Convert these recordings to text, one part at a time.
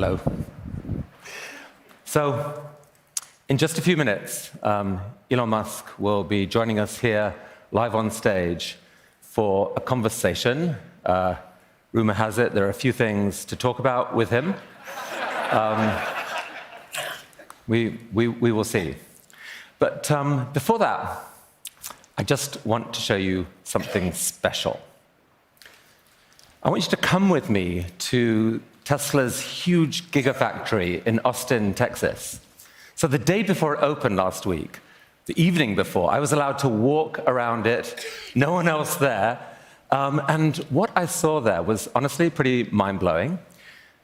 Hello. So, in just a few minutes, um, Elon Musk will be joining us here live on stage for a conversation. Uh, rumor has it there are a few things to talk about with him. Um, we, we, we will see. But um, before that, I just want to show you something special. I want you to come with me to Tesla's huge gigafactory in Austin, Texas. So, the day before it opened last week, the evening before, I was allowed to walk around it, no one else there. Um, and what I saw there was honestly pretty mind blowing.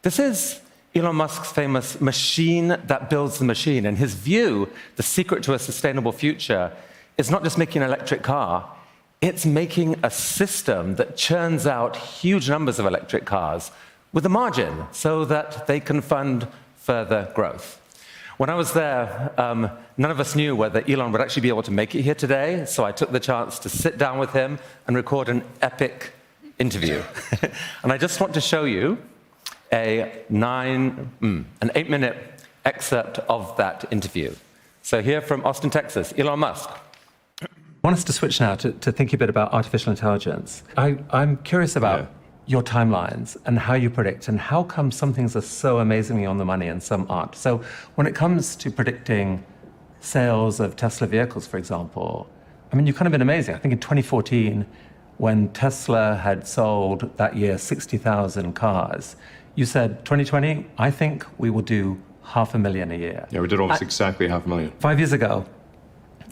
This is Elon Musk's famous machine that builds the machine. And his view, the secret to a sustainable future, is not just making an electric car, it's making a system that churns out huge numbers of electric cars with a margin so that they can fund further growth. When I was there, um, none of us knew whether Elon would actually be able to make it here today, so I took the chance to sit down with him and record an epic interview. and I just want to show you a nine, mm, an eight minute excerpt of that interview. So, here from Austin, Texas, Elon Musk. I want us to switch now to, to thinking a bit about artificial intelligence. I, am curious about yeah. Your timelines and how you predict, and how come some things are so amazingly on the money and some aren't. So, when it comes to predicting sales of Tesla vehicles, for example, I mean, you've kind of been amazing. I think in 2014, when Tesla had sold that year 60,000 cars, you said 2020, I think we will do half a million a year. Yeah, we did almost I, exactly half a million. Five years ago,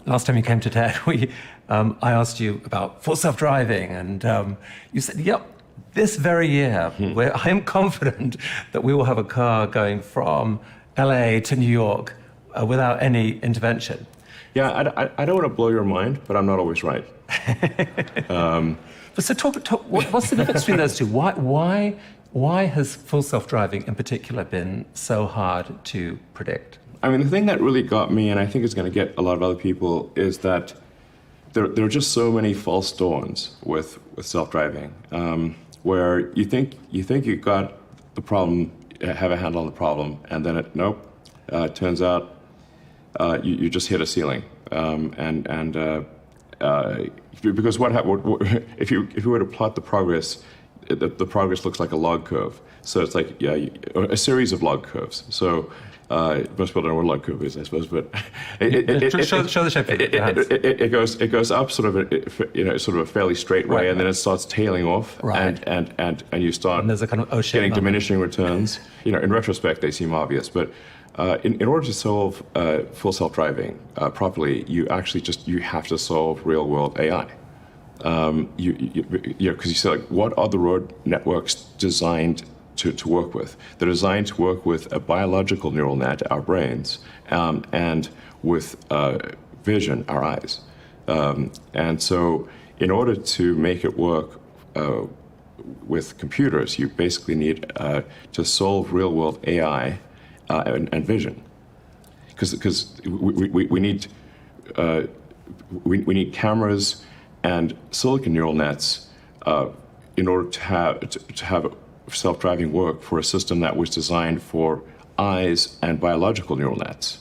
last time you came to TED, we, um, I asked you about full self driving, and um, you said, yep, this very year, hmm. where I am confident that we will have a car going from LA to New York uh, without any intervention. Yeah, I, I, I, don't want to blow your mind, but I'm not always right. um, but so, talk, talk, what, what's the difference between those two? Why, why why has full self driving in particular been so hard to predict? I mean, the thing that really got me, and I think is going to get a lot of other people, is that there, there are just so many false dawns with, with self driving, um, where you think you think you got the problem, have a handle on the problem, and then it nope, uh, it turns out uh, you, you just hit a ceiling, um, and and uh, uh because what, what, what if you if you were to plot the progress the, the, progress looks like a log curve. So it's like yeah, a series of log curves. So uh, most people don't know what a log curve is, I suppose, but it, it, it, show, show, the shape. It, goes it goes up sort of a, you know sort of a fairly straight way, right, and then it starts tailing off, right. and, and and and you start and there's a kind of getting number. diminishing returns. you know, in retrospect, they seem obvious, but. Uh, in, in, order to solve uh, full self-driving uh, properly, you actually just you have to solve real-world AI um, you, you, you know, because you said, like, what are the road networks designed to, to work with? They're designed to work with a biological neural net, our brains, um, and with uh, vision, our eyes. Um, and so, in order to make it work uh, with computers, you basically need uh, to solve real world AI uh, and, and, vision. Because we, we, we, need, uh, we, we need cameras and silicon neural nets uh, in order to have to, to have self-driving work for a system that was designed for eyes and biological neural nets.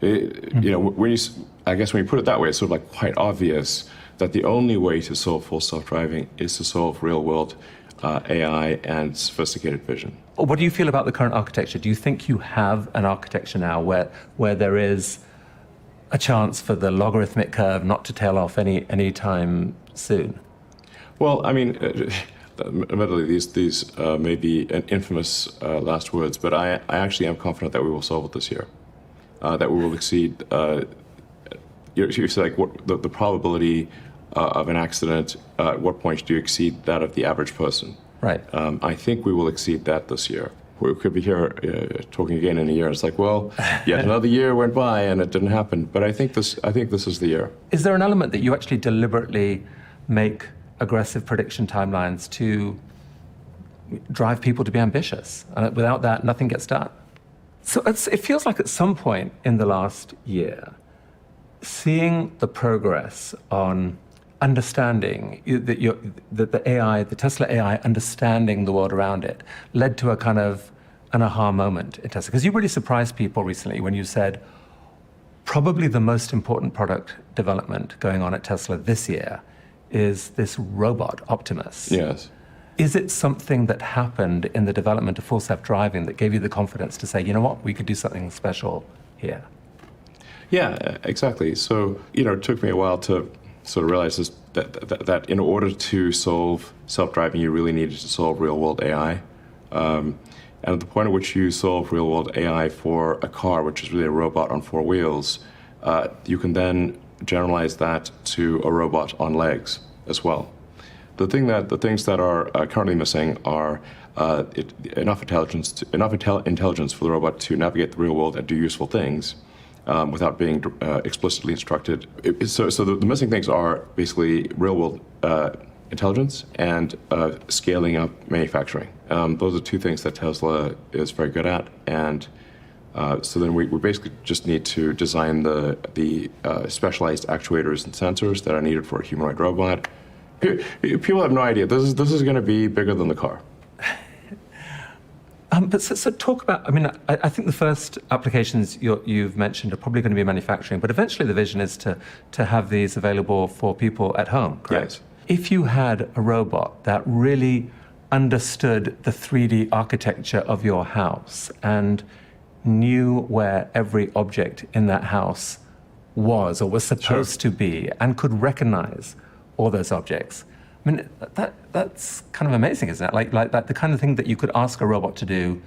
It, mm-hmm. You know, when you, I guess when you put it that way, it's sort of like quite obvious that the only way to solve full self-driving is to solve real-world uh, AI and sophisticated vision. What do you feel about the current architecture? Do you think you have an architecture now where where there is a chance for the logarithmic curve not to tail off any any time soon? Well, I mean, uh, admittedly, these these uh, may be an infamous uh, last words, but I I actually am confident that we will solve it this year, uh, that we will exceed. Uh, you, you said like what the, the probability uh, of an accident. at what point do you exceed that of the average person? Right. Um, I think we will exceed that this year we could be here uh, talking again in a year. It's like, well, yet another year went by and it didn't happen. But I think this, I think this is the year. Is there an element that you actually deliberately make aggressive prediction timelines to drive people to be ambitious? And without that, nothing gets done. So it feels like at some point in the last year, seeing the progress on understanding that, that the AI, the Tesla AI, understanding the world around it, led to a kind of an aha moment in Tesla? Because you really surprised people recently when you said probably the most important product development going on at Tesla this year is this robot, Optimus. Yes. Is it something that happened in the development of full self driving that gave you the confidence to say, you know what, we could do something special here? Yeah, exactly. So, you know, it took me a while to sort of realize this, that, that, that in order to solve self driving, you really needed to solve real world AI. Um, and at the point at which you solve real world AI for a car, which is really a robot on four wheels, uh, you can then generalize that to a robot on legs as well. The thing that the things that are uh, currently missing are uh, it, enough intelligence to, enough intel- intelligence for the robot to navigate the real world and do useful things um, without being uh, explicitly instructed. It, so, so the, the, missing things are basically real world uh, intelligence and uh, scaling up manufacturing. Um, those are two things that Tesla is very good at, and uh, so then we, we, basically just need to design the the uh, specialized actuators and sensors that are needed for a humanoid robot. People have no idea. This is this is going to be bigger than the car. Um, but so, so, talk about. I mean, I, I think the first applications you have mentioned are probably going to be manufacturing, but eventually the vision is to to have these available for people at home. Correct? Yes. If you had a robot that really understood the 3D architecture of your house and knew where every object in that house was or was supposed sure. to be and could recognize all those objects. I mean, that, that's kind of amazing, isn't it? Like, like that, the kind of thing that you could ask a robot to do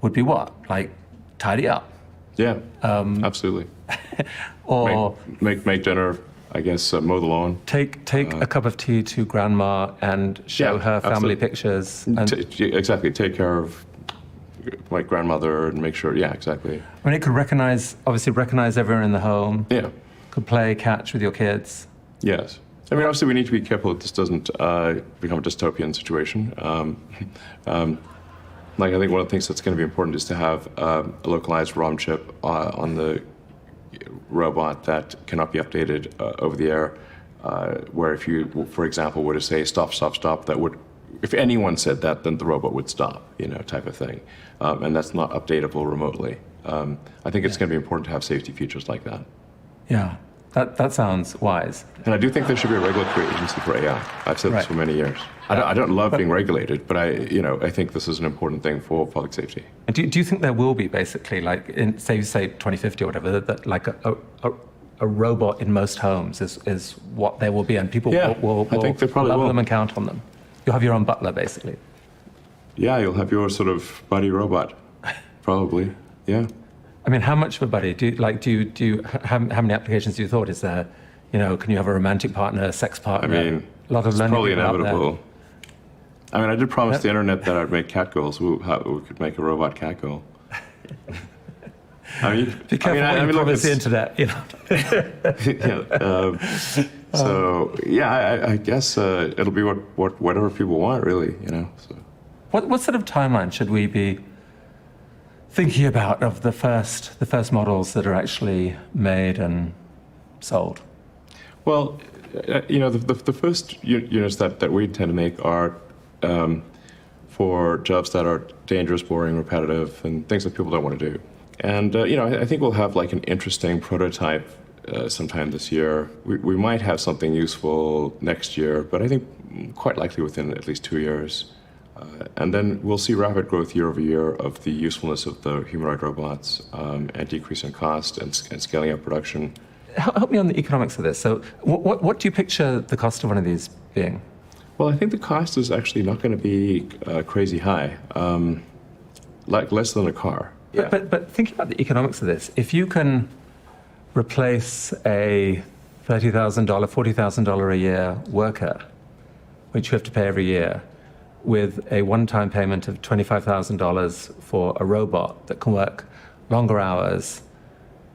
would be what? Like, tidy up. Yeah, um, absolutely. or make, make, make dinner, I guess, uh, mow the lawn. Take take uh, a cup of tea to grandma and show yeah, her family absolutely. pictures. T- exactly. Take care of my grandmother and make sure. Yeah, exactly. I mean, it could recognize, obviously, recognize everyone in the home. Yeah. Could play catch with your kids. Yes. I mean, obviously, we need to be careful that this doesn't uh, become a dystopian situation. Um, um, like, I think one of the things that's going to be important is to have uh, a localized ROM chip uh, on the robot that cannot be updated uh, over the air. Uh, where if you, for example, were to say stop, stop, stop, that would, if anyone said that, then the robot would stop, you know, type of thing. Um, and that's not updatable remotely. Um, I think it's yeah. going to be important to have safety features like that. Yeah. That, that sounds wise. And I do think there should be a regulatory agency for AI. I've said right. this for many years. I don't, I don't love but, being regulated, but I, you know, I think this is an important thing for public safety. And do, do you think there will be basically, like, in say, say 2050 or whatever, that, that like a, a, a, robot in most homes is, is what there will be, and people yeah, will, will, will I think they probably love will. them and count on them. You'll have your own butler, basically. Yeah, you'll have your sort of buddy robot, probably. Yeah. I mean, how much of a buddy? Do you, like, do you, do you, how, how many applications do you thought is there? You know, can you have a romantic partner, a sex partner? I mean, a lot of it's learning probably inevitable. I mean, I did promise the internet that I'd make cat girls. We, we could make a robot cat girl. I mean, be careful I mean, I, I mean, promise the internet. You know. yeah, um, so yeah, I, I guess uh, it'll be what, what whatever people want, really. You know. So. What what sort of timeline should we be thinking about of the first the first models that are actually made and sold? Well, uh, you know, the, the, the, first units that, that we tend to make are um, for jobs that are dangerous, boring, repetitive, and things that people don't want to do. And uh, you know, I, I, think we'll have like an interesting prototype uh, sometime this year. We, we might have something useful next year, but I think quite likely within at least two years. Uh, and then we'll see rapid growth year over year of the usefulness of the humanoid robots um, and decrease in cost and, and, scaling up production. Help me on the economics of this. So, what, what, what, do you picture the cost of one of these being? Well, I think the cost is actually not going to be uh, crazy high, um, like less than a car. Yeah. But, but, but thinking about the economics of this, if you can replace a $30,000, $40,000 a year worker, which you have to pay every year, with a one time payment of $25,000 for a robot that can work longer hours,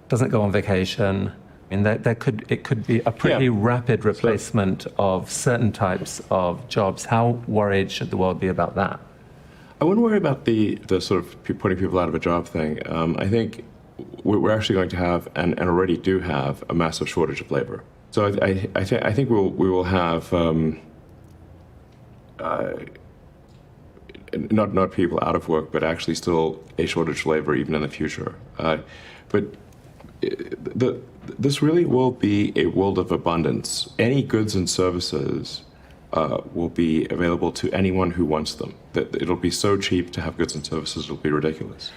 doesn't go on vacation. I mean, there, there could, it could be a pretty yeah. rapid replacement so, of certain types of jobs. How worried should the world be about that? I wouldn't worry about the, the sort of putting people out of a job thing. Um, I think we're actually going to have, and, and already do have, a massive shortage of labor. So I, I, I, th- I think we'll, we will have um, uh, not not people out of work, but actually still a shortage of labor even in the future. Uh, but uh, the, this really will be a world of abundance. Any goods and services uh, will be available to anyone who wants them. That it'll be so cheap to have goods and services, it'll be ridiculous.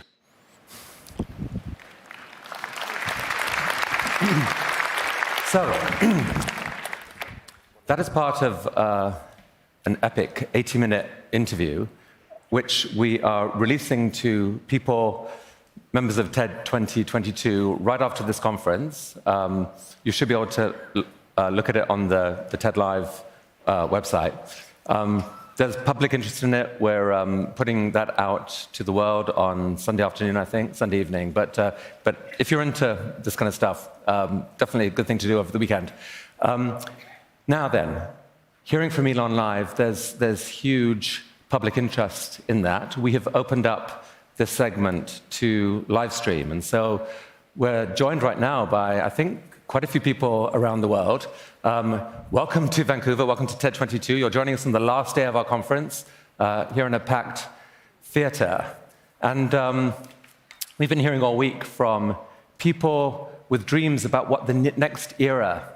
So, that is part of uh, an epic 80 minute interview, which we are releasing to people, members of TED 2022, right after this conference. Um, you should be able to uh, look at it on the, the TED Live uh, website. Um, there's public interest in it. We're um, putting that out to the world on Sunday afternoon, I think, Sunday evening. But, uh, but if you're into this kind of stuff, um, definitely a good thing to do over the weekend. Um, now then, hearing from Elon Live, there's, there's huge public interest in that. We have opened up this segment to live stream. And so we're joined right now by, I think, quite a few people around the world. Um, welcome to Vancouver, welcome to TED 22. You're joining us on the last day of our conference uh, here in a packed theater. And um, we've been hearing all week from people with dreams about what the next era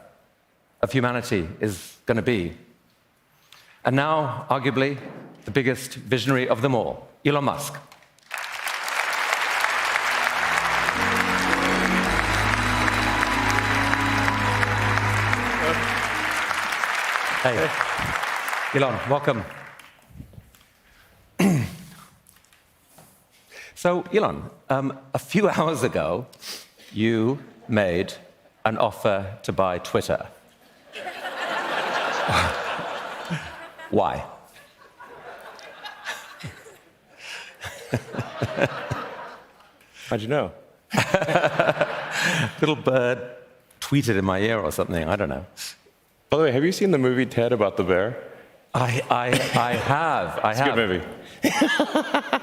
of humanity is going to be. And now, arguably, the biggest visionary of them all, Elon Musk. Hey. Elon, welcome. so, Elon, um, a few hours ago, you made an offer to buy Twitter. Why? How'd you know? Little bird tweeted in my ear or something, I don't know. By the way, have you seen the movie Ted about the bear? I, I, I have. I It's a good movie.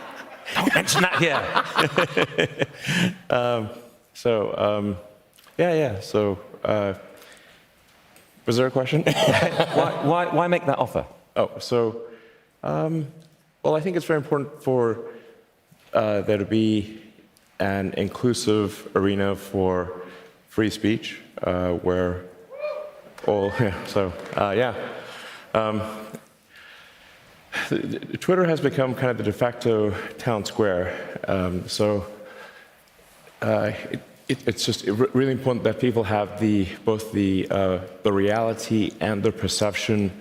Don't mention that here. So, um, yeah, yeah. So, uh, was there a question? why, why, why make that offer? oh, so, um, well, I think it's very important for uh, there to be an inclusive arena for free speech uh, where all, yeah, so, uh, yeah. Um, Twitter has become kind of the de facto town square. Um, so, uh, it, it, it's just really important that people have the both the uh, the reality and the perception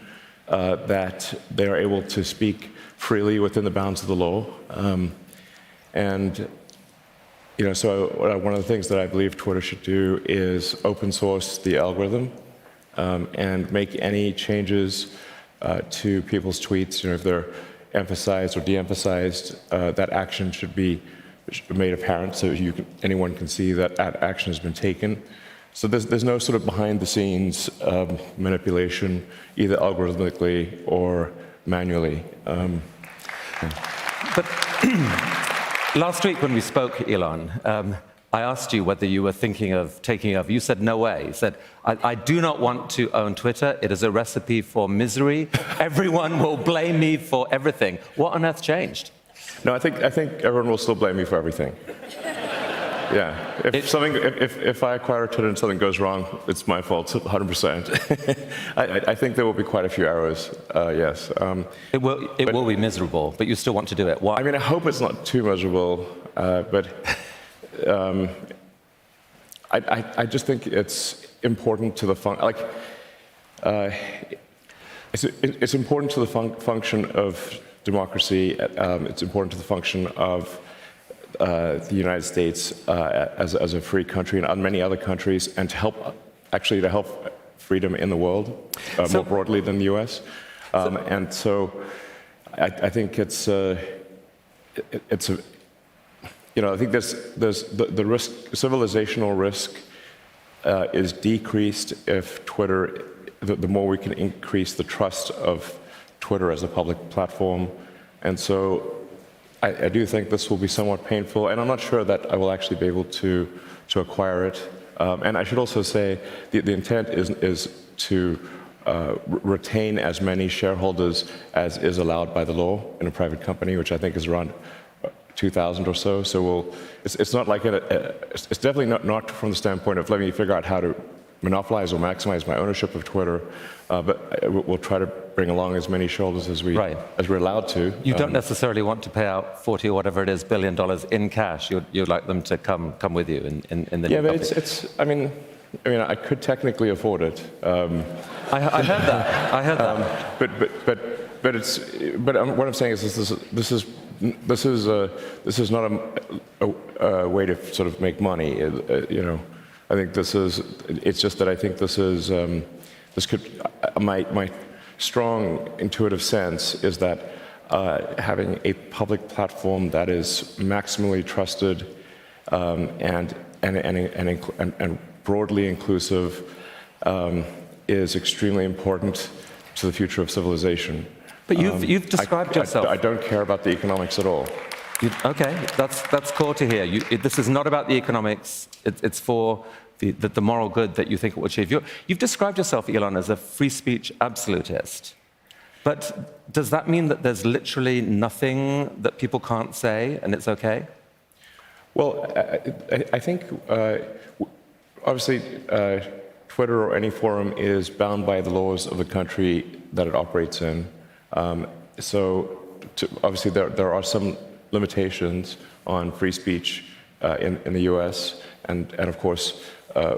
uh, that they are able to speak freely within the bounds of the law. Um, and you know, so one of the things that I believe Twitter should do is open source the algorithm um, and make any changes uh, to people's tweets. You know, if they're emphasized or de-emphasized, uh, that action should be made apparent so you can, anyone can see that that action has been taken. So there's, there's no sort of behind-the-scenes um, manipulation, either algorithmically or manually. Um, But last week when we spoke, Elon, um, I asked you whether you were thinking of taking over. You said, no way. You said, I, I do not want to own Twitter. It is a recipe for misery. Everyone will blame me for everything. What on earth changed? No, I think I think everyone will still blame me for everything. Yeah, if It- something, if, if, if I acquire a Twitter and something goes wrong, it's my fault, 100. percent I, I- I think there will be quite a few errors. Uh, yes. Um, It will, it will be miserable, but you still want to do it. Why? I mean, I hope it's not too miserable, uh, but um, I, I, I just think it's important to the fun. Like, uh, it's, it's important to the fun- function of democracy. Um, it's important to the function of uh, the United States uh, as, as a free country and on many other countries, and to help, actually, to help freedom in the world uh, So- more broadly than the U.S. Um, and so, I, I think it's uh, it- it's a you know I think there's there's the, the risk civilizational risk uh, is decreased if Twitter the, the more we can increase the trust of Twitter as a public platform, and so I, I do think this will be somewhat painful, and I'm not sure that I will actually be able to to acquire it. Um, and I should also say the, the intent is is to uh, re- retain as many shareholders as is allowed by the law in a private company, which I think is around uh, 2,000 or so. So we'll, it's, it's not like, a, a, it's it's definitely not, not from the standpoint of let me figure out how to monopolize or maximize my ownership of Twitter, uh, but uh, we'll try to bring along as many shoulders as, we, Right. as we're allowed to. You don't Um, necessarily want to pay out 40 or whatever it is billion dollars in cash. You'd, you'd like them to come, come with you in, in, in the yeah, new but it's, company. it's, I mean, I mean, I could technically afford it. Um, I, I heard that. I heard that. But but but but it's but um, what I'm saying is this is this is this is uh, this is not a, a, a way to sort of make money. Uh, uh, you know, I think this is. It's just that I think this is um, this could uh, my my strong intuitive sense is that uh, having a public platform that is maximally trusted um, and and and and, and broadly inclusive um, is extremely important to the future of civilization. But you've, you've described I, yourself. I don't care about the economics at all. You, okay, that's, that's cool to hear. You, it, this is not about the economics, it, it's for the, the, the moral good that you think it will achieve. you you've described yourself, Elon, as a free speech absolutist. But does that mean that there's literally nothing that people can't say and it's okay? Well, I, I, I think uh, obviously uh, Twitter or any forum is bound by the laws of the country that it operates in. Um, so to, obviously there, there are some limitations on free speech uh, in, in the U.S. and, and of course uh,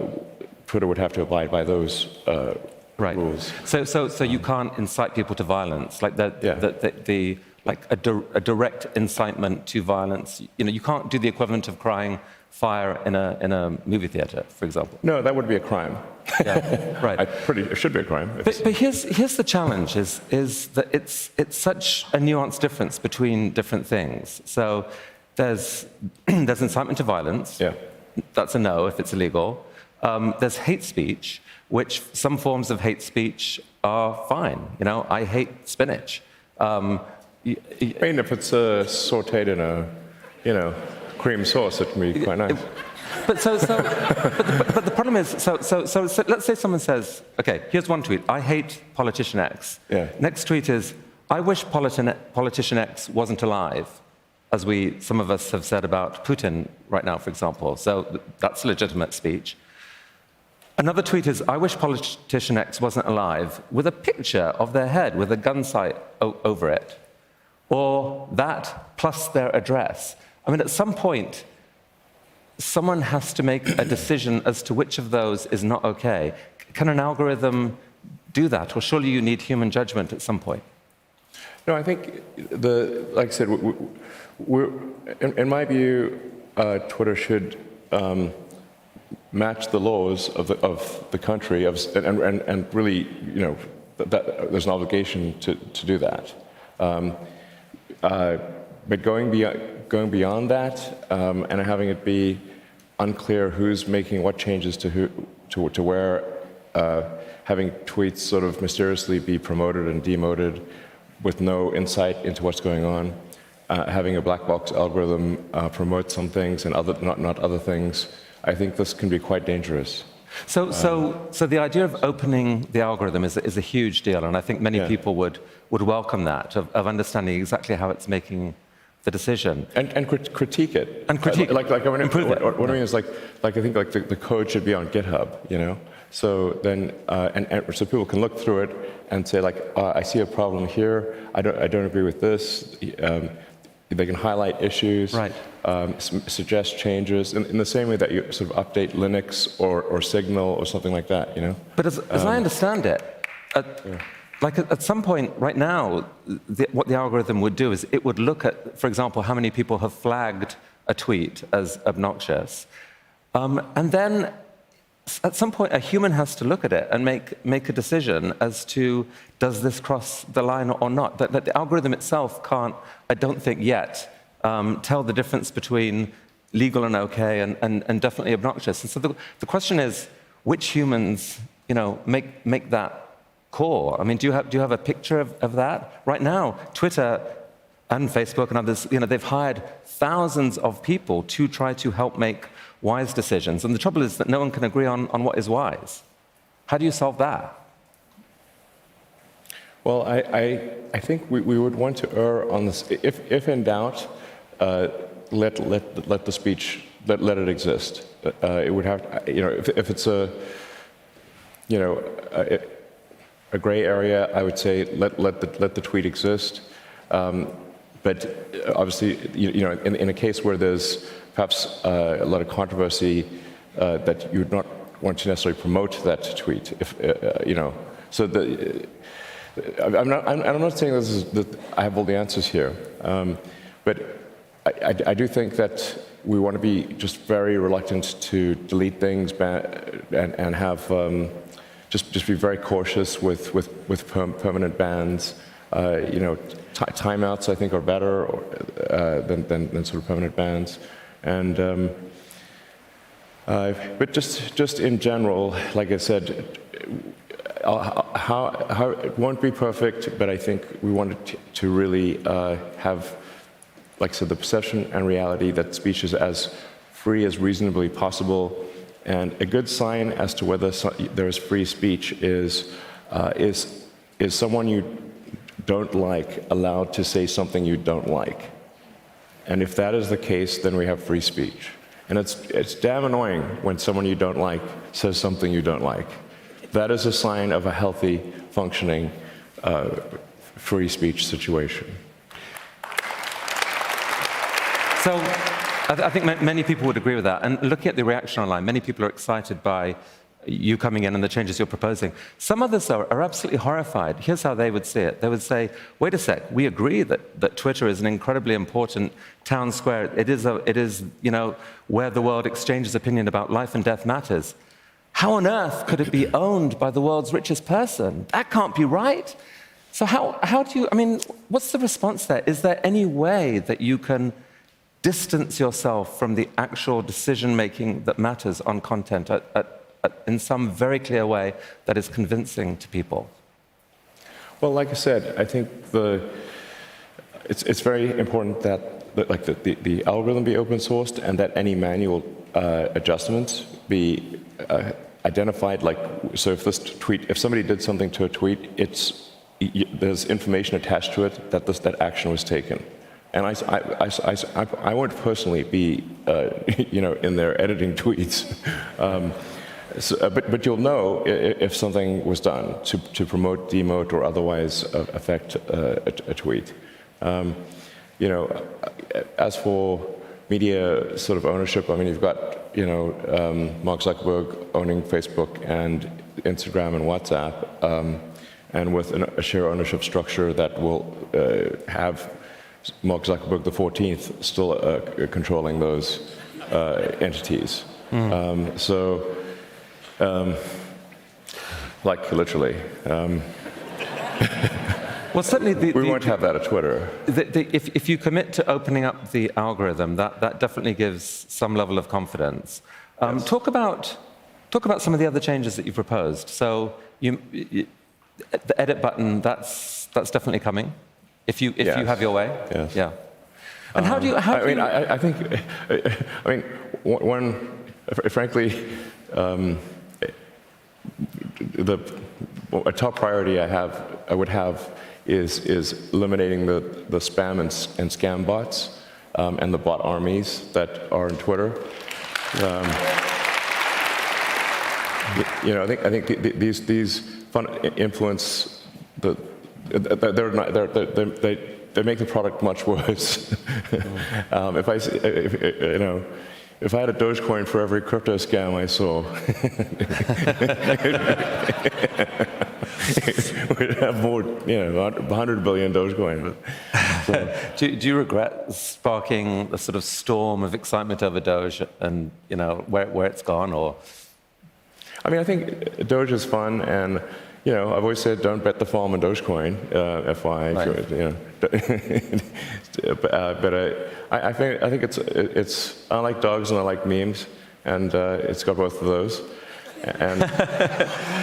Twitter would have to abide by those uh, Right. rules. So, so, so you can't incite people to violence, like the, Yeah. the, the, the like a, di- a direct incitement to violence. You know, you can't do the equivalent of crying fire in a in a movie theater, for example. No, that would be a crime. Yeah, right. Pretty, it should be a crime. But, but here's, here's the challenge is, is that it's, it's such a nuanced difference between different things. So there's, there's incitement to violence. Yeah. That's a no if it's illegal. Um, there's hate speech, which some forms of hate speech are fine. You know, I hate spinach. Um, I mean, if it's uh, sautéed in a, you know, cream sauce, it can be quite nice. But so, so but, the, but the problem is, so, so, so, so let's say someone says, okay, here's one tweet, I hate politician X. Yeah. Next tweet is, I wish politin, politician X wasn't alive, as we, some of us have said about Putin right now, for example. So th- that's legitimate speech. Another tweet is, I wish politician X wasn't alive, with a picture of their head with a gun sight o- over it. Or that plus their address. I mean, at some point, someone has to make a decision as to which of those is not okay. Can an algorithm do that? Or surely you need human judgment at some point? No, I think the like I said, we- we- we're, in, in my view, uh, Twitter should um, match the laws of the, of the country, of, and, and, and really, you know, that, that, there's an obligation to, to do that. Um, uh, but going beyond, going beyond that um, and having it be unclear who's making what changes to who, to, to where, uh, having tweets sort of mysteriously be promoted and demoted with no insight into what's going on, uh, having a black box algorithm uh, promote some things and other, not, not other things, I think this can be quite dangerous. So, so, so the idea of opening the algorithm is, is a huge deal, and I think many Yeah. people would, would welcome that, of, of understanding exactly how it's making the decision. And, and crit- critique it. And critique Like, like, I mean, Improve what, it. What, what I mean is like, like I think like the, the code should be on GitHub, you know? So then, uh, and, and so people can look through it and say like, uh, I see a problem here. I don't, I don't agree with this. Um, they can highlight issues. Right. Um, suggest changes in, in the same way that you sort of update Linux or, or Signal or something like that, you know? But as, as I understand it, at, like at, some point right now, the, what the algorithm would do is it would look at, for example, how many people have flagged a tweet as obnoxious. Um, and then at some point, a human has to look at it and make, make a decision as to does this cross the line or not. That, that the algorithm itself can't, I don't think yet, um, tell the difference between legal and okay and, and, and definitely obnoxious. And so the, the question is, which humans, you know, make, make that call? I mean, do you have, do you have a picture of, of that? Right now, Twitter and Facebook and others, you know, they've hired thousands of people to try to help make wise decisions. And the trouble is that no one can agree on, on what is wise. How do you solve that? Well, I, I, I think we, we would want to err on this. If, if in doubt, uh, let, let, let the speech, let, let it exist. Uh, it would have, you know, if, if it's a, you know, a, a gray area, I would say let, let, the, let the tweet exist. Um, but uh, obviously, you, you know, in, in a case where there's perhaps uh, a lot of controversy, uh, that you would not want to necessarily promote that tweet. If uh, uh, you know, so the. uh, I'm not, I'm, not saying this is, that I have all the answers here, um, but I, I, I do think that we want to be just very reluctant to delete things and, and have um, just, just be very cautious with, with, with perm- permanent bans. Uh, you know, ti timeouts I think are better or, uh, than, than, than sort of permanent bans. And, um, uh, but just, just in general, like I said, uh, how, how, it won't be perfect, but I think we wanted to, to really uh, have, like I said, the perception and reality that speech is as free as reasonably possible. And a good sign as to whether so, there is free speech is, uh, is, is someone you don't like allowed to say something you don't like. And if that is the case, then we have free speech. And it's, it's damn annoying when someone you don't like says something you don't like. That is a sign of a healthy, functioning, uh, free speech situation. So I, th- I think ma- many people would agree with that. And looking at the reaction online, many people are excited by you coming in and the changes you're proposing. Some others are, are absolutely horrified. Here's how they would see it. They would say, wait a sec, we agree that, that Twitter is an incredibly important town square. It is, a, it is, you know, where the world exchanges opinion about life and death matters. How on earth could it be owned by the world's richest person? That can't be right. So how, how do you, I mean, what's the response there? Is there any way that you can distance yourself from the actual decision making that matters on content at, at, at, in some very clear way that is convincing to people? Well, like I said, I think the, it's, it's very important that, like the, the, the algorithm be open sourced and that any manual uh, adjustments be uh, identified. Like, so if this tweet, if somebody did something to a tweet, it's there's information attached to it that this, that action was taken. And I, I, I, I, I won't personally be, uh, you know, in there editing tweets. Um, so, uh, but, but you'll know if something was done to, to promote, demote, or otherwise uh, affect uh, a, a tweet. Um, you know, as for media sort of ownership, I mean, you've got, you know, um, Mark Zuckerberg owning Facebook and Instagram and WhatsApp, um, and with an, a share ownership structure that will uh, have Mark Zuckerberg the 14th still uh, controlling those uh, entities. Um, so, um, like literally, um, Well, certainly the, we the- won't have that at Twitter. the, the, if, if you commit to opening up the algorithm, that, that definitely gives some level of confidence. Um, talk, about, talk about some of the other changes that you've proposed. So you, you, the edit button, that's, that's definitely coming, if you, if you have your way. Yes. Yeah. And how do you, how I do mean, you, I, I think, I mean, one, frankly, um, the a top priority I have, I would have, is is eliminating the the spam and, and scam bots um, and the bot armies that are on Twitter. Um, you know, I think I think th- th- these these fun influence the they're not they're, they're, they they make the product much worse. um, if I if, you know. If I had a Dogecoin for every crypto scam I saw, we'd have more, you know, 100 billion Dogecoin. But do, do you regret sparking a sort of storm of excitement over Doge and, you know, where, where it's gone or? I mean, I think Doge is fun, and you know, I've always said don't bet the farm on Dogecoin, uh, FY. Right. You know, but, uh, but uh, I, I think I think it's it's I like dogs and I like memes, and uh, it's got both of those. And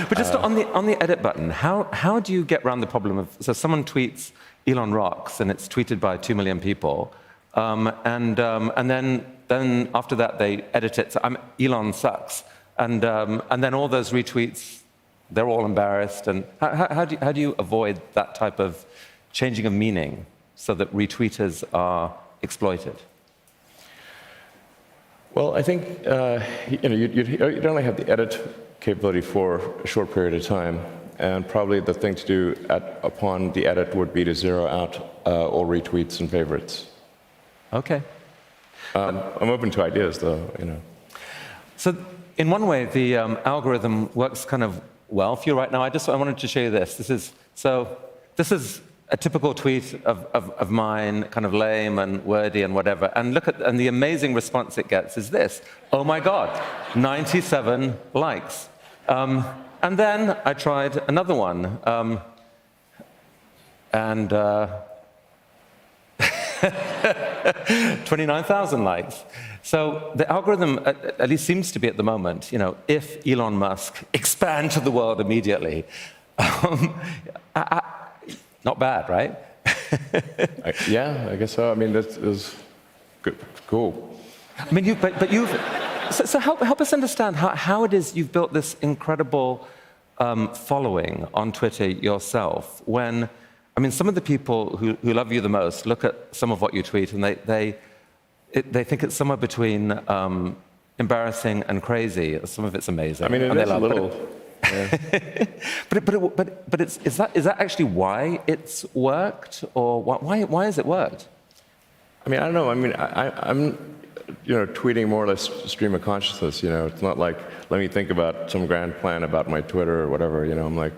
But just on, the, on the edit button, how, how do you get around the problem of, so someone tweets Elon rocks and it's tweeted by two million people, um, and, um, and then, then after that they edit it, so I'm, Elon sucks, and, um, and then all those retweets they're all embarrassed. And how, how, do you, how do you avoid that type of changing of meaning so that retweeters are exploited? Well, I think uh, you know you'd, you'd, you'd only have the edit capability for a short period of time, and probably the thing to do at, upon the edit would be to zero out uh, all retweets and favorites. Okay. Um, I'm open to ideas, though. You know. So, in one way, the um, algorithm works kind of well for you right now. I just I wanted to show you this. This is so. This is a typical tweet of, of, of mine, kind of lame and wordy and whatever. And look at and the amazing response it gets is this: Oh my God, 97 likes. Um, and then I tried another one, um, and. Uh, 29,000 likes. So the algorithm, at, at, least seems to be at the moment, you know, if Elon Musk expand to the world immediately, um, I, I, not bad, right? I, yeah, I guess so. I mean, that is good, cool. I mean, you, but, but you've, so, so help, help us understand how, how it is you've built this incredible um, following on Twitter yourself when I mean, some of the people who, who love you the most look at some of what you tweet and they, they, it, they think it's somewhere between um, embarrassing and crazy. Some of it's amazing. I mean, it and is a little. But, it, but, it, but, it, but, but it's, is, that, is that actually why it's worked? Or why, why has it worked? I mean, I don't know. I mean, I, I'm, you know, tweeting more or less stream of consciousness. You know, it's not like, let me think about some grand plan about my Twitter or whatever. You know, I'm like,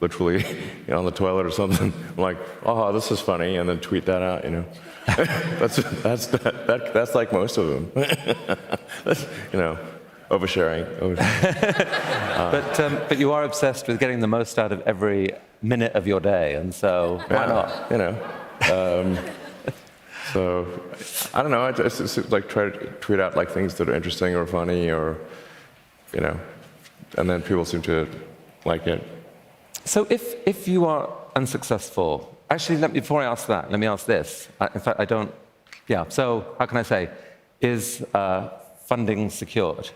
literally you know, on the toilet or something. I'm like, oh, this is funny, and then tweet that out, you know. that's, that's, that, that, that's like most of them. you know, oversharing. oversharing. uh, but, um, but you are obsessed with getting the most out of every minute of your day, and so why yeah, not? You know. Um, so I don't know. I just, just like try to tweet out like things that are interesting or funny or, you know, and then people seem to like it. So if, if you are unsuccessful, actually, let me, before I ask that, let me ask this. I, in fact, I don't, yeah, so how can I say, is uh, funding secured?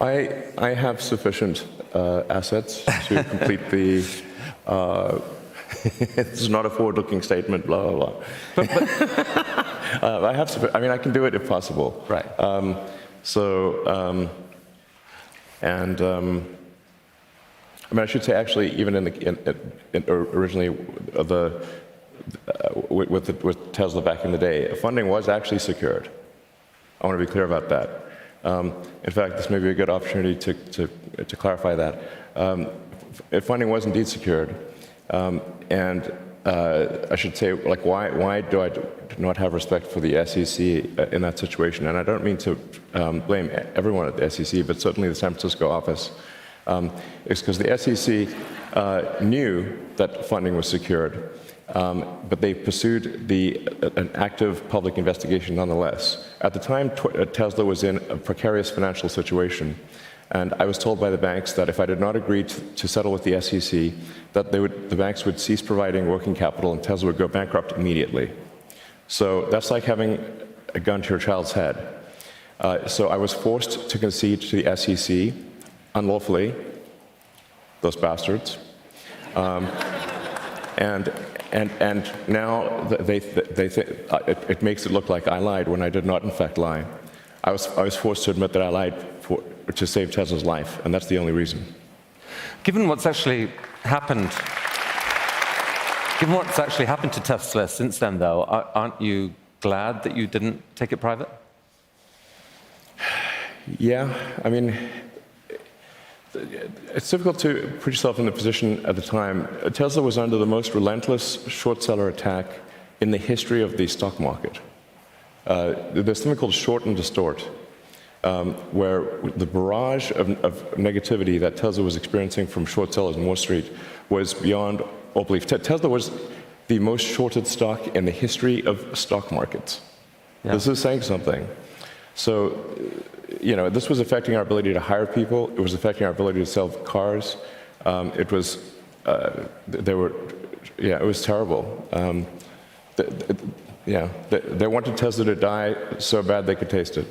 I, I have sufficient uh, assets to complete the. Uh, it's not a forward-looking statement. Blah blah blah. But, but uh, I have. I mean, I can do it if possible. Right. Um, so. Um, and um, I mean, I should say actually, even in the in, in, originally the uh, with, the, with Tesla back in the day, funding was actually secured. I want to be clear about that. Um, in fact, this may be a good opportunity to, to, to clarify that. Um, funding was indeed secured, um, and uh, I should say, like, why, why do I not have respect for the SEC in that situation? And I don't mean to um, blame everyone at the SEC, but certainly the San Francisco office. Um, it's because the SEC uh, knew that funding was secured, um, but they pursued the, an active public investigation nonetheless. At the time, uh, Tesla was in a precarious financial situation. And I was told by the banks that if I did not agree to, to settle with the SEC, that would, the banks would cease providing working capital and Tesla would go bankrupt immediately. So that's like having a gun to your child's head. Uh, so I was forced to concede to the SEC unlawfully, those bastards. Um, and, and, and now they, they, they uh, it, it makes it look like I lied when I did not, in fact, lie. I was, I was forced to admit that I lied to save Tesla's life, and that's the only reason. Given what's actually happened, given what's actually happened to Tesla since then, though, aren't you glad that you didn't take it private? Yeah, I mean, it's difficult to put yourself in the position at the time. Tesla was under the most relentless short seller attack in the history of the stock market. Uh, there's something called short and distort um, where the barrage of, of, negativity that Tesla was experiencing from short sellers in Wall Street was beyond all belief. Tesla was the most shorted stock in the history of stock markets. Yeah. This is saying something. So, you know, this was affecting our ability to hire people. It was affecting our ability to sell cars. Um, it was, uh, there were, yeah, it was terrible. Um, yeah, they, they wanted Tesla to die so bad they could taste it.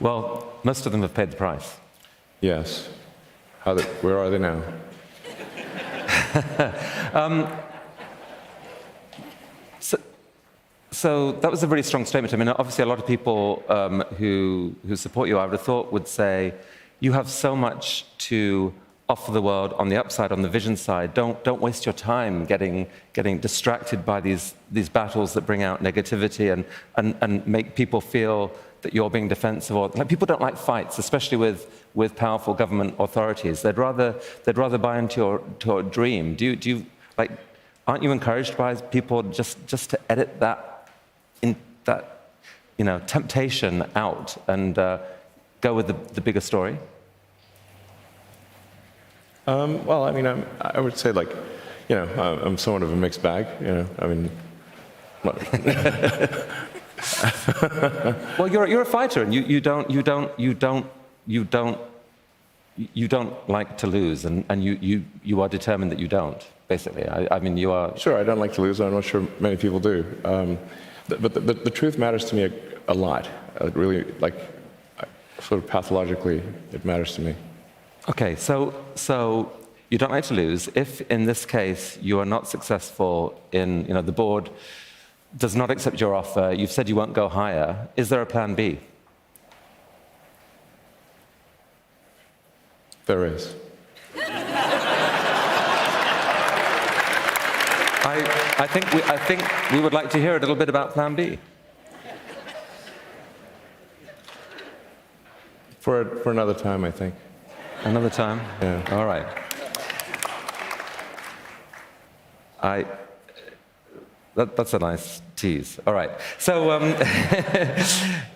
Well, most of them have paid the price. Yes. They, where are they now? So that was a really strong statement. I mean, obviously, a lot of people um, who, who support you, I would have thought, would say, you have so much to offer the world on the upside, on the vision side. Don't, don't waste your time getting, getting distracted by these, these battles that bring out negativity and, and, and make people feel that you're being defensive. Or, like, people don't like fights, especially with, with powerful government authorities. They'd rather, they'd rather buy into your, to your dream. Do you, do you, like, aren't you encouraged by people just, just to edit that in that you know temptation out and uh, go with the, the bigger story? Um, well, I mean, I'm, I would say like, you know, I'm somewhat of a mixed bag. You know, I mean, Well, you're, you're a fighter, and you, you don't you don't you don't you don't you don't like to lose, and, and you, you, you are determined that you don't. Basically, I, I mean, you are. sure, I don't like to lose. I'm not sure many people do. Um, but the, the, the truth matters to me a, a lot. Uh, really, like, sort of pathologically, it matters to me. Okay, so so you don't like to lose. If in this case you are not successful in you know the board does not accept your offer, you've said you won't go higher. Is there a plan B? There is. I, I, think we, I think we would like to hear a little bit about Plan B. For, for another time, I think. Another time? Yeah. All right. I. That, that's a nice tease. All right. So um,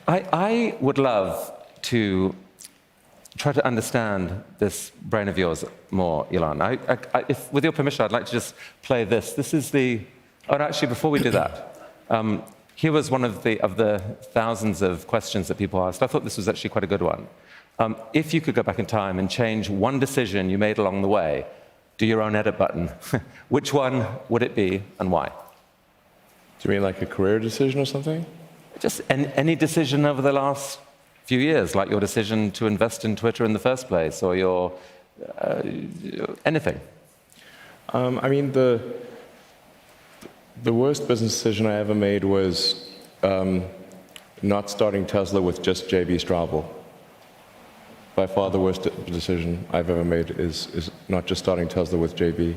I, I would love to try to understand this brain of yours more, Elon. I, I, if, with your permission, I'd like to just play this. This is the. Oh, actually, before we do that, um, here was one of the, of the thousands of questions that people asked. I thought this was actually quite a good one. Um, if you could go back in time and change one decision you made along the way, do your own edit button, which one would it be and why? Do you mean like a career decision or something? Just any, any decision over the last few years, like your decision to invest in Twitter in the first place, or your uh, anything. Um, I mean, the, the worst business decision I ever made was um, not starting Tesla with just JB Straubel. By far the worst decision I've ever made is, is not just starting Tesla with JB.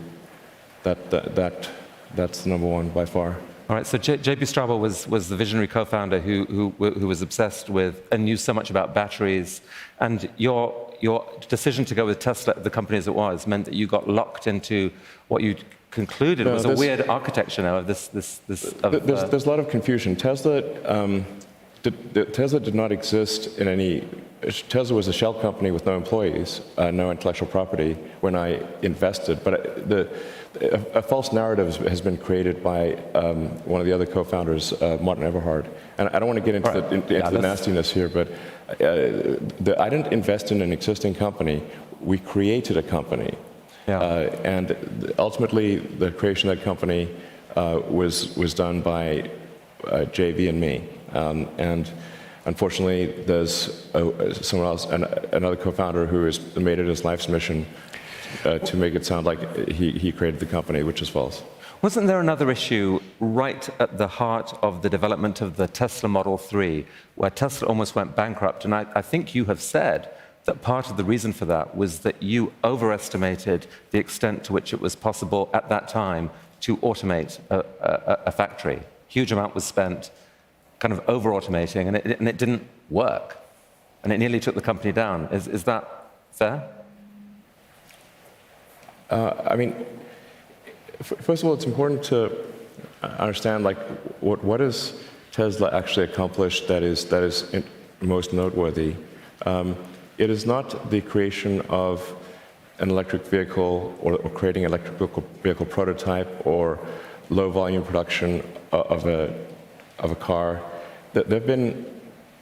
That, that, that, that's the number one by far. All right, so J- JB Straubel was, was the visionary co-founder who, who, who was obsessed with and knew so much about batteries. And your, your decision to go with Tesla, the company as it was, meant that you got locked into what you concluded No, was a weird architecture now of this, this, this of, There's, uh, there's a lot of confusion. Tesla, um, did, the- Tesla did not exist in any. Tesla was a shell company with no employees, uh, no intellectual property when I invested. But uh, the, a, a false narrative has been created by um, one of the other co-founders, uh, Martin Eberhard. And I don't want to get into, Right. the, into Yeah, the nastiness here, but uh, the, I didn't invest in an existing company. We created a company. Yeah. Uh, and ultimately, the creation of that company uh, was, was done by uh, JB and me. Um, and unfortunately, there's uh, someone else, an, another co-founder who has made it his life's mission uh, to make it sound like he, he created the company, which is false. Wasn't there another issue right at the heart of the development of the Tesla Model 3, where Tesla almost went bankrupt? And I, I think you have said that part of the reason for that was that you overestimated the extent to which it was possible at that time to automate a, a, a factory. Huge amount was spent kind of over automating, and it, and it didn't work. And it nearly took the company down. Is, is that fair? Uh, I mean, first of all, it's important to understand like what what has Tesla actually accomplished that is that is most noteworthy. Um, it is not the creation of an electric vehicle or, or creating an electric vehicle, vehicle prototype or low volume production of a of a car. There have been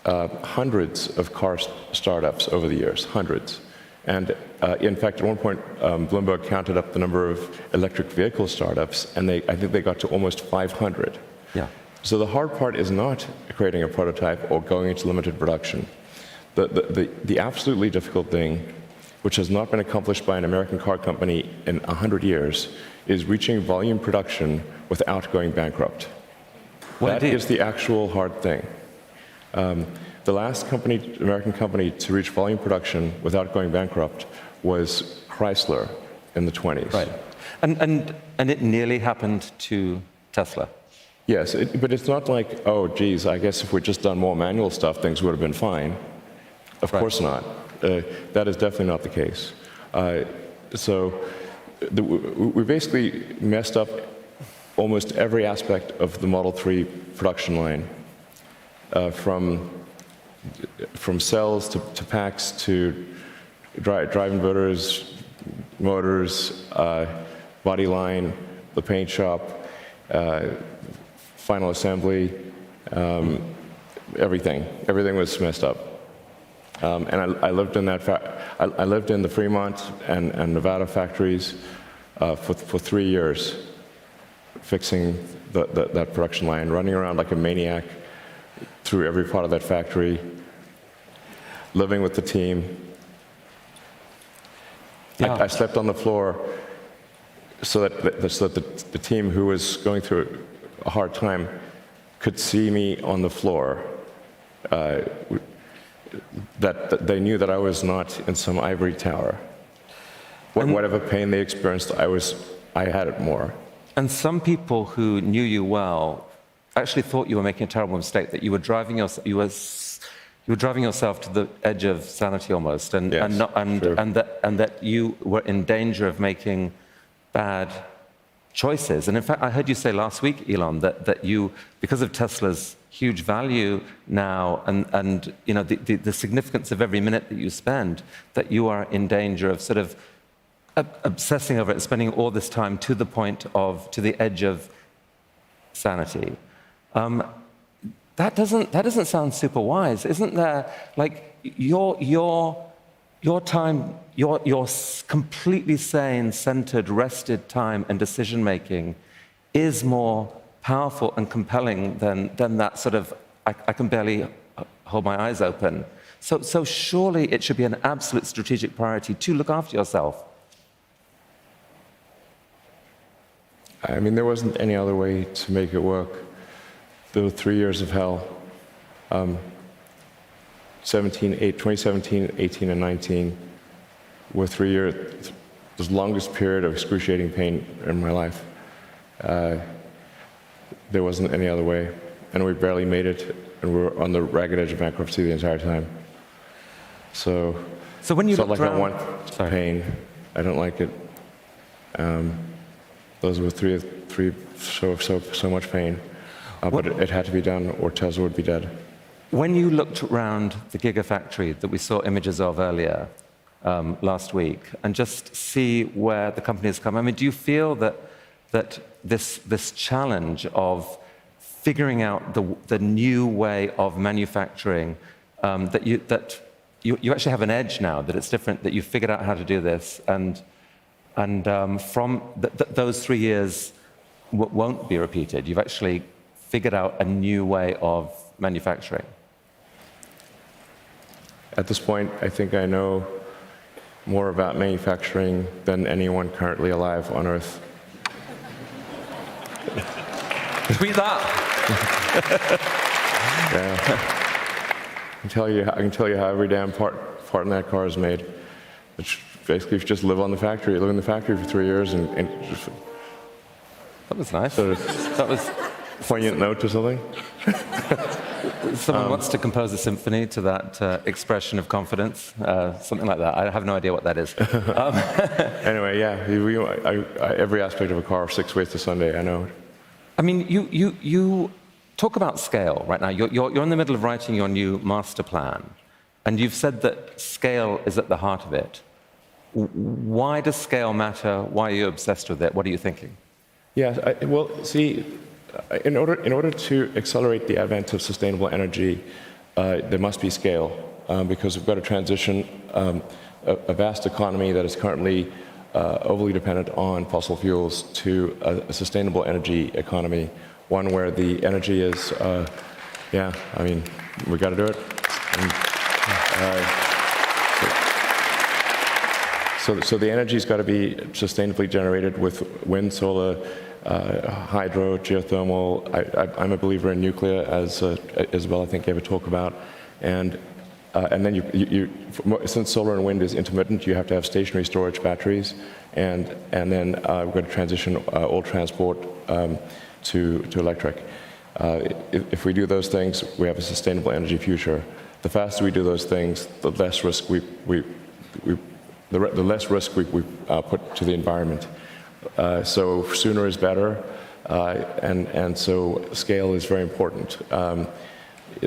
uh, hundreds of car st- startups over the years, hundreds. And uh, in fact, at one point, um, Bloomberg counted up the number of electric vehicle startups, and they, I think they got to almost 500. Yeah. So the hard part is not creating a prototype or going into limited production. the, the, the, the absolutely difficult thing, which has not been accomplished by an American car company in 100 years, is reaching volume production without going bankrupt. Well, That is the actual hard thing. Um, the last company, American company to reach volume production without going bankrupt was Chrysler in the 20s. Right. And, and, and it nearly happened to Tesla. Yes, it, but it's not like, oh, geez, I guess if we'd just done more manual stuff, things would have been fine. Of Right. course not. Uh, that is definitely not the case. Uh, so the, we we basically messed up almost every aspect of the Model 3 production line, uh, from, from cells to, to packs to dri drive inverters, motors, uh, body line, the paint shop, uh, final assembly, um, everything. Everything was messed up. Um, and I, I lived in that. I, I lived in the Fremont and, and Nevada factories uh, for, for three years, fixing the, the, that production line, running around like a maniac through every part of that factory, living with the team. Yeah. I, I slept on the floor so that, the, so that the, the team who was going through a hard time could see me on the floor. Uh, that, that they knew that I was not in some ivory tower. What, whatever pain they experienced, I was, I had it more. And some people who knew you well actually thought you were making a terrible mistake, that you were driving, yourself, you were, you were driving yourself to the edge of sanity almost, and, Yes, and, not, and, true. and, that, and that you were in danger of making bad choices. And in fact, I heard you say last week, Elon, that, that you, because of Tesla's huge value now and, and you know, the, the, the significance of every minute that you spend, that you are in danger of sort of obsessing over it, spending all this time to the point of, to the edge of sanity. Um, that doesn't, that doesn't sound super wise. Isn't there, like, your, your, your time, your, your completely sane, centered, rested time and decision making is more powerful and compelling than, than that sort of, I, I can barely hold my eyes open. So, so surely it should be an absolute strategic priority to look after yourself. I mean, there wasn't any other way to make it work. The three years of hell, um, 17, 8, 2017, 18, and 19, were three years, the longest period of excruciating pain in my life. Uh, there wasn't any other way, and we barely made it, and we were on the ragged edge of bankruptcy the entire time. So, So when you looked like I want Sorry. pain. I don't like it. Um, those were three, three so, so, so much pain. Uh, but it, had to be done, or Tesla would be dead. When you looked around the Gigafactory that we saw images of earlier um, last week and just see where the company has come, I mean, do you feel that, that this, this challenge of figuring out the, the new way of manufacturing, um, that, you, that you, you actually have an edge now, that it's different, that you've figured out how to do this, and, and um, from th- th- those three years won't be repeated. You've actually figured out a new way of manufacturing. At this point, I think I know more about manufacturing than anyone currently alive on Earth. Tweet that. I can tell you, I can tell you how every damn part, part in that car is made. It's basically, if you just live on the factory, live in the factory for three years and, and just That was nice. of That was. Poignant note or something. Someone wants to compose a symphony to that uh, expression of confidence, uh, something like that. I have no idea what that is. Anyway, yeah, we, I, I, every aspect of a car, six ways to Sunday, I know. I mean, you, you, you talk about scale right now. You're, you're, you're in the middle of writing your new master plan, and you've said that scale is at the heart of it. W- Why does scale matter? Why are you obsessed with it? What are you thinking? Yeah, I, well, see, in order, in order to accelerate the advent of sustainable energy, uh, there must be scale um, because we've got to transition um, a, a vast economy that is currently uh, overly dependent on fossil fuels to a, a sustainable energy economy, one where the energy is, uh, yeah, I mean, we got to do it. And, So, so the energy's got to be sustainably generated with wind, solar, uh, hydro, geothermal. I, I'm a believer in nuclear, as uh, Isabel, I think, gave a talk about. And, uh, and then you, you, you, since solar and wind is intermittent, you have to have stationary storage batteries. And, and then uh, we're going to transition uh, all transport um, to, to electric. Uh, if, if we do those things, we have a sustainable energy future. The faster we do those things, the less risk we, we, we the, the less risk we, we uh, put to the environment. Uh, so sooner is better, uh, and, and so scale is very important. Um,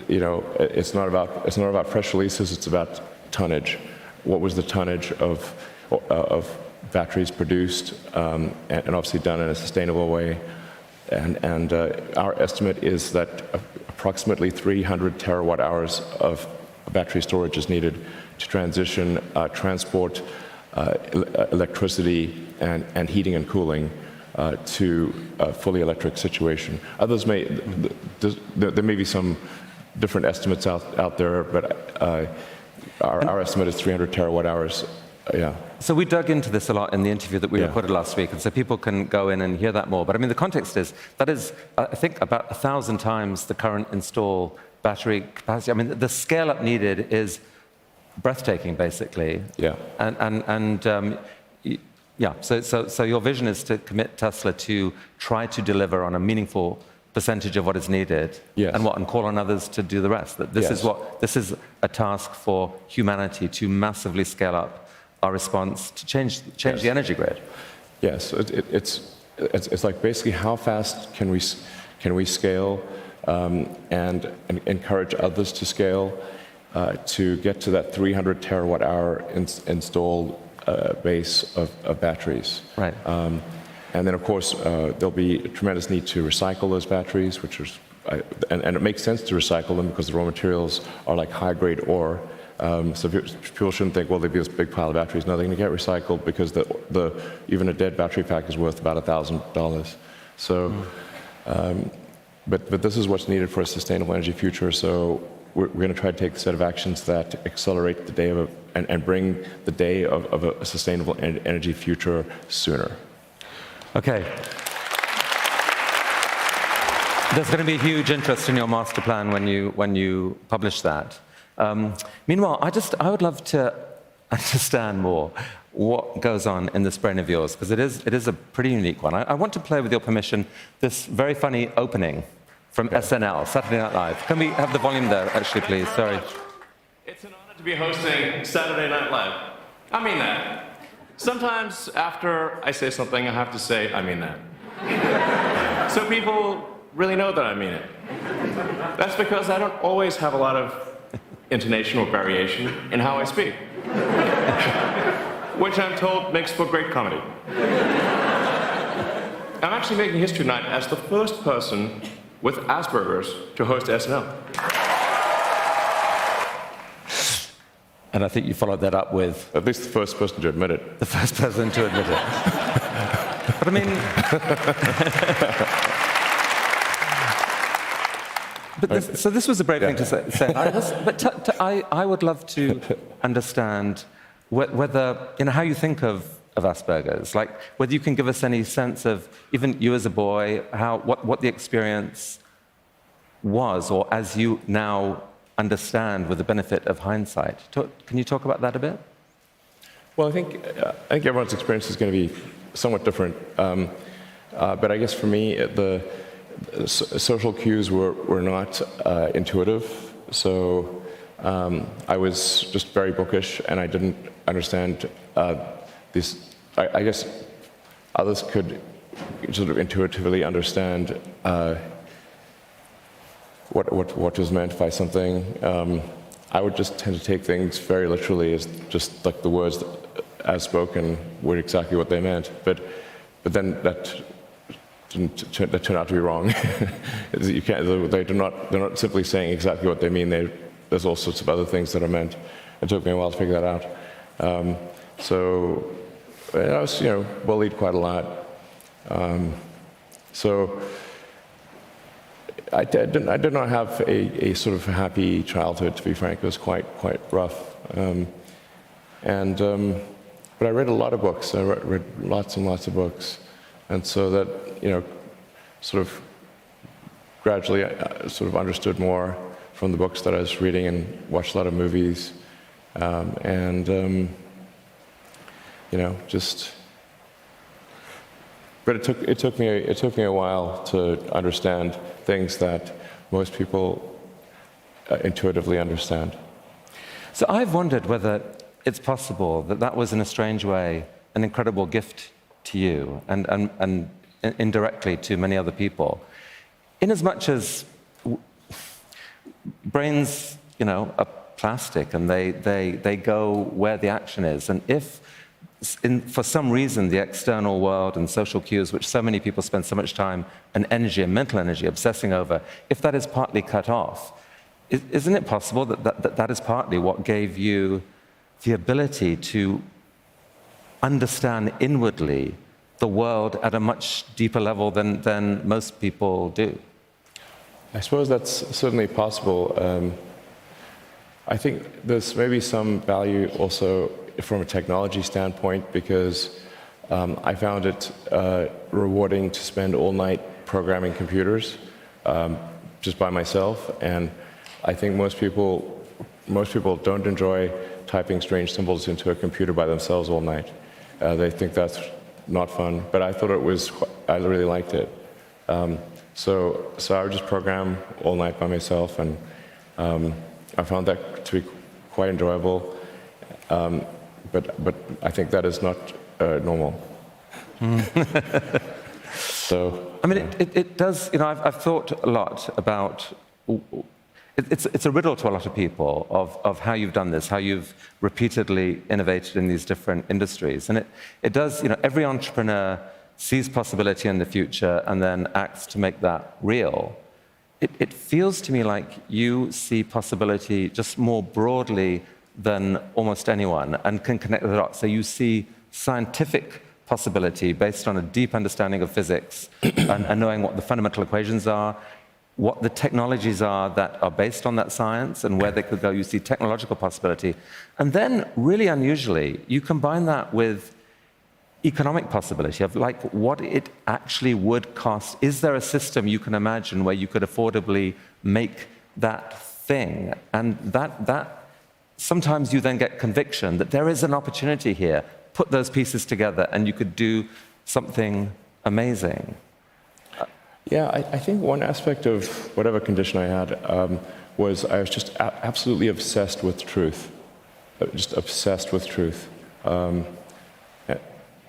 you know, it's not, about, it's not about press releases, it's about tonnage. What was the tonnage of, uh, of batteries produced, um, and, and obviously done in a sustainable way? And, and our estimate is that approximately 300 terawatt hours of battery storage is needed to transition uh, transport, electricity, and, and heating and cooling uh, to a fully electric situation. Others may, th- th- there, there may be some different estimates out, out there, but uh, our, our estimate is 300 terawatt hours. Uh, yeah. So we dug into this a lot in the interview that we Yeah. recorded last week, and so people can go in and hear that more. But I mean, the context is that is, uh, I think, about a thousand times the current install battery capacity. I mean, the scale up needed is breathtaking, basically. Yeah. And and and um, yeah. So so so your vision is to commit Tesla to try to deliver on a meaningful percentage of what is needed. Yes. And what and call on others to do the rest. That this is what this is a task for humanity to massively scale up our response to change change Yes. the energy grid. Yes, it, it, it's, it's, it's like basically how fast can we, can we scale um, and, and encourage others to scale to get to that 300 terawatt hour ins- installed uh, base of, of batteries. Right. Um, and then, of course, uh, there'll be a tremendous need to recycle those batteries, which is, I, and, and it makes sense to recycle them because the raw materials are like high grade ore. Um, so people shouldn't think, well, they'd be this big pile of batteries. No, they're going to get recycled because the, the, even a dead battery pack is worth about $1,000. So, um, but, but this is what's needed for a sustainable energy future. So we're, we're going to try to take a set of actions that accelerate the day of a, and, and bring the day of, of a sustainable en- energy future sooner. Okay. There's going to be huge interest in your master plan when you when you publish that. Um, meanwhile, I just I would love to understand more what goes on in this brain of yours because it is it is a pretty unique one. I, I want to play with your permission this very funny opening from SNL, Saturday Night Live. Can we have the volume there, actually, please? Sorry. It's an honor to be hosting Saturday Night Live. I mean that. Sometimes after I say something, I have to say, I mean that. so people really know that I mean it. That's because I don't always have a lot of intonation or variation in how I speak, which I'm told makes for great comedy. I'm actually making history tonight as the first person with Asperger's to host SNL. And I think you followed that up with At least the first person to admit it. the first person to admit it. but I mean, but this, so this was a brave thing to say. say. I was- but t- t- I, I would love to understand wh- whether you know how you think of, of Asperger's, like whether you can give us any sense of even you as a boy, how what, what the experience was, or as you now understand with the benefit of hindsight. Talk, can you talk about that a bit? Well, I think, uh, I think everyone's experience is going to be somewhat different. Um, uh, but I guess for me, the, the so- social cues were, were not uh, intuitive. So um, I was just very bookish and I didn't understand uh, I, I guess others could sort of intuitively understand uh, what, what, what was meant by something. Um, I would just tend to take things very literally as just like the words as spoken were exactly what they meant. But, but then that, didn't, turn- that turned out to be wrong. you can't, they do not, they're not simply saying exactly what they mean. They, there's all sorts of other things that are meant. It took me a while to figure that out. Um, so I was, you know, bullied quite a lot. Um, so I did, I did not have a, a sort of happy childhood, to be frank. It was quite, quite rough. Um, and, um, but I read a lot of books. I read, read lots and lots of books. And so that, you know, sort of gradually I sort of understood more from the books that I was reading and watched a lot of movies. Um, and, um, you know, just. But it took, it, took me, it took me a while to understand things that most people uh, intuitively understand. So I've wondered whether it's possible that that was, in a strange way, an incredible gift to you and, and, and indirectly to many other people. In as brains, you know, are plastic and they, they, they go where the action is. And if, in, for some reason, the external world and social cues, which so many people spend so much time and energy and mental energy obsessing over, if that is partly cut off, is, isn't it possible that that, that that is partly what gave you the ability to understand inwardly the world at a much deeper level than, than most people do? I suppose that's certainly possible. Um, I think there's maybe some value also from a technology standpoint because um, I found it uh, rewarding to spend all night programming computers um, just by myself, and I think most people most people don't enjoy typing strange symbols into a computer by themselves all night. Uh, they think that's not fun, but I thought it was. I really liked it. Um, so, so I would just program all night by myself, and um, I found that to be quite enjoyable. Um, but, but I think that is not uh, normal. so, I mean, it, it, it does, you know, I've, I've thought a lot about. It, it's, it's a riddle to a lot of people of, of how you've done this, how you've repeatedly innovated in these different industries. And it, it does, you know, every entrepreneur sees possibility in the future and then acts to make that real. It, it feels to me like you see possibility just more broadly than almost anyone and can connect the dots. So you see scientific possibility based on a deep understanding of physics and, and knowing what the fundamental equations are, what the technologies are that are based on that science and where they could go. You see technological possibility. And then, really unusually, you combine that with economic possibility of like what it actually would cost. Is there a system you can imagine where you could affordably make that thing? And that, that sometimes you then get conviction that there is an opportunity here. Put those pieces together and you could do something amazing. yeah, I, I think one aspect of whatever condition I had um, was I was just absolutely obsessed with truth, Uh, just obsessed with truth. Um,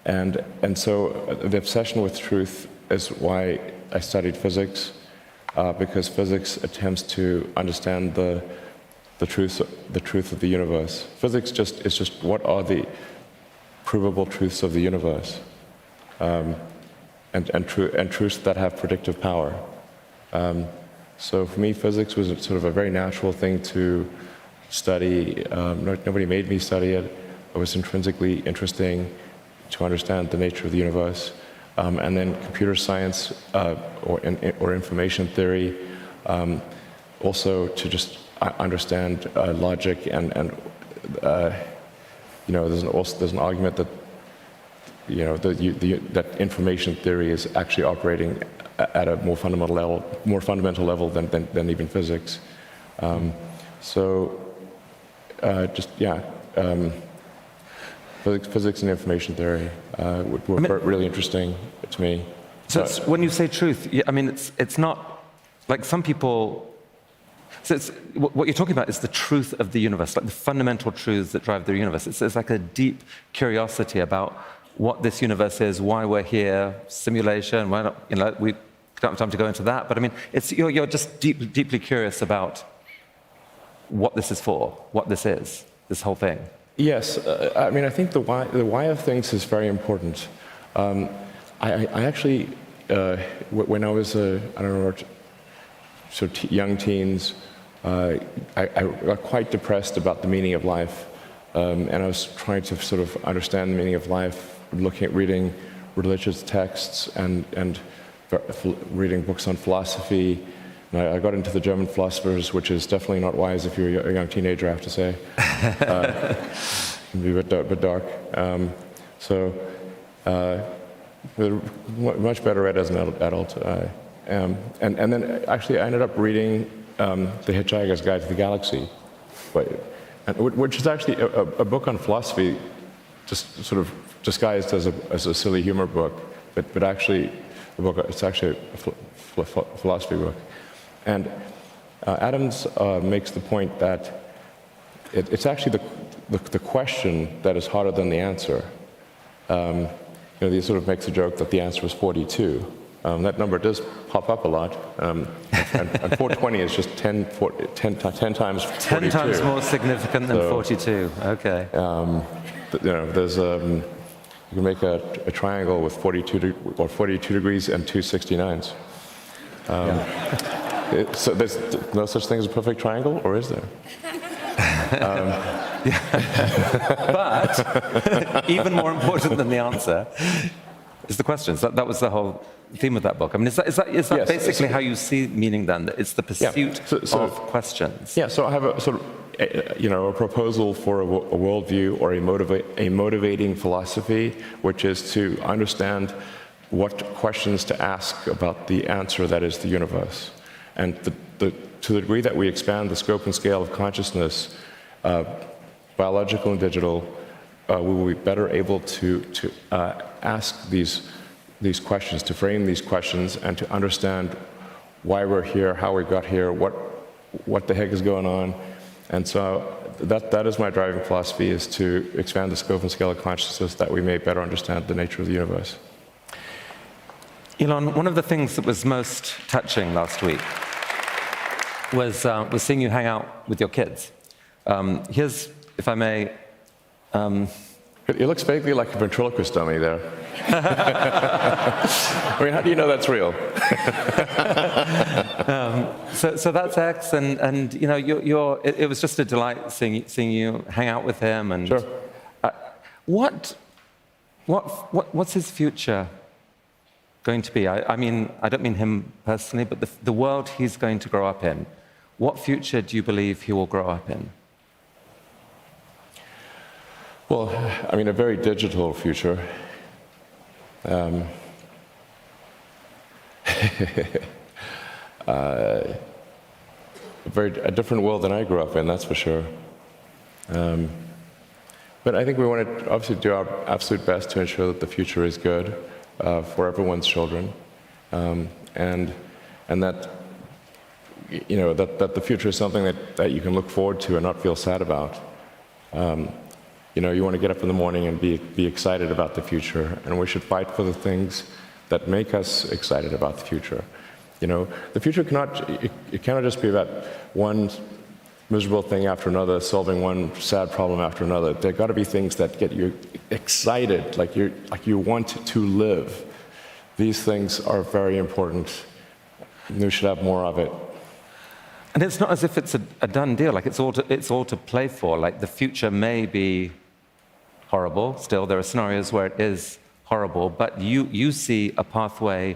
and, and so uh, the obsession with truth is why I studied physics, uh, because physics attempts to understand the, the, truth, the truth of the universe. Physics just is just what are the provable truths of the universe um, and, and, tru- and truths that have predictive power. Um, so for me, physics was sort of a very natural thing to study. Um, no, nobody made me study it. It was intrinsically interesting to understand the nature of the universe. Um, and then computer science uh, or, in, or information theory, um, also to just understand uh, logic and, and uh, you know, there's an, also there's an argument that you know, the, that information theory is actually operating at a more fundamental level, more fundamental level than, than, than even physics. Um, so, uh, just yeah, um, physics, physics and information theory uh, were, were mean- really interesting to me. So it's, when you say truth, I mean, it's, it's not like some people. So what you're talking about is the truth of the universe, like the fundamental truths that drive the universe. It's, it's like a deep curiosity about what this universe is, why we're here, simulation. Why not? You know, we don't have time to go into that. But I mean, it's, you're, you're just deep, deeply curious about what this is for, what this is, this whole thing. Yes, uh, I mean, I think the why, the why of things is very important. Um, I, I actually, uh, when I was, uh, I don't know, so t- young teens, uh, I, I got quite depressed about the meaning of life. Um, and I was trying to sort of understand the meaning of life, looking at reading religious texts and, and reading books on philosophy, And I, I got into the German philosophers, which is definitely not wise if you're a young teenager, I have to say. uh, can be a bit, bit dark. Um, so, uh, much better read as an adult. adult. Uh, um, and, and then actually, I ended up reading um, The Hitchhiker's Guide to the Galaxy, but, which is actually a, a, book on philosophy, just sort of disguised as a, as a silly humor book, but, but actually, a book, it's actually a ph- ph- philosophy book. And uh, Adams uh, makes the point that it, it's actually the, the, the question that is harder than the answer. Um, you know, he sort of makes a joke that the answer was 42. Um, that number does pop up a lot. Um, and, and 420 is just 10, 40, 10, 10 times 42. 10 times more significant than So- 42. Okay. Th- You know, there's, um, you can make a, a triangle with 42, de- or 42 degrees and two 69s. Um, it- so there's no such thing as a perfect triangle, or is there? But even more important than the answer is the questions. That, that was the whole theme of that book. I mean, is that, is that, is that Yes, basically how you see meaning then? That it's the pursuit So- so- of questions? Yeah, so I have a sort of, uh, you know, a proposal for a, a worldview or a, motiva- a motivating philosophy, which is to understand what questions to ask about the answer that is the universe. And the, the, to the degree that we expand the scope and scale of consciousness, uh, biological and digital, uh, we will be better able to, to uh, ask these, these questions, to frame these questions, and to understand why we're here, how we got here, what, what the heck is going on. And so that, that is my driving philosophy, is to expand the scope and scale of consciousness that we may better understand the nature of the universe. Elon, one of the things that was most touching last week was, uh, was seeing you hang out with your kids. Um, here's, if I may, It, it looks vaguely like a ventriloquist dummy there. I mean, how do you know that's real? So, so that's X, and, and you know, you're, you're, it, it was just a delight seeing, seeing you hang out with him. And Sure. uh, what, what, what, what's his future going to be? I, I mean, I don't mean him personally, but the, the world he's going to grow up in. What future do you believe he will grow up in? Well, I mean, a very digital future. Um, uh, a very a different world than I grew up in, that's for sure. Um, but I think we want to obviously do our absolute best to ensure that the future is good uh, for everyone's children, um, and and that you know that, that the future is something that, that you can look forward to and not feel sad about. You know, you want to get up in the morning and be, be excited about the future, and we should fight for the things that make us excited about the future. You know, the future cannot, it, it cannot just be about one miserable thing after another, solving one sad problem after another. There got to be things that get you excited, like, you like you want to live. These things are very important. We should have more of it. And it's not as if it's a, a done deal. Like it's all to, it's all to play for. Like the future may be horrible. Still, there are scenarios where it is horrible, but you you see a pathway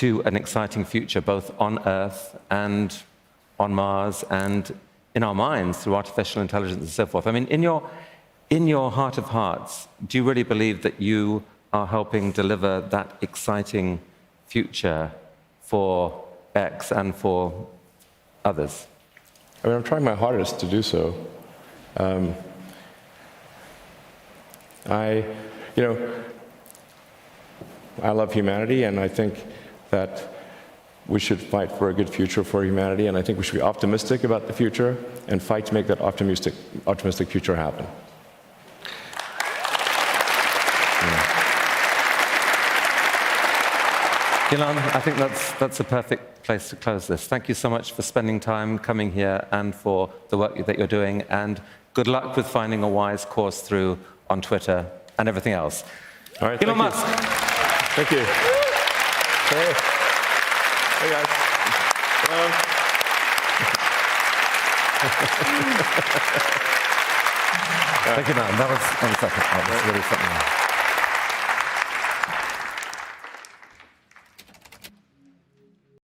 to an exciting future, both on Earth and on Mars, and in our minds through artificial intelligence and so forth. I mean, in your in your heart of hearts, do you really believe that you are helping deliver that exciting future for X and for others? I mean, I'm trying my hardest to do so. Um, I, you know, I love humanity, and I think that we should fight for a good future for humanity, and I think we should be optimistic about the future and fight to make that optimistic, optimistic future happen. Gillan, I think that's, that's a perfect place to close this. Thank you so much for spending time coming here and for the work that you're doing. And good luck with finding a wise course through on Twitter and everything else. All right, Elon thank you. Musk. Thank you. Hey, hey guys. Hello. Thank you, man. That was, one second. That was really something.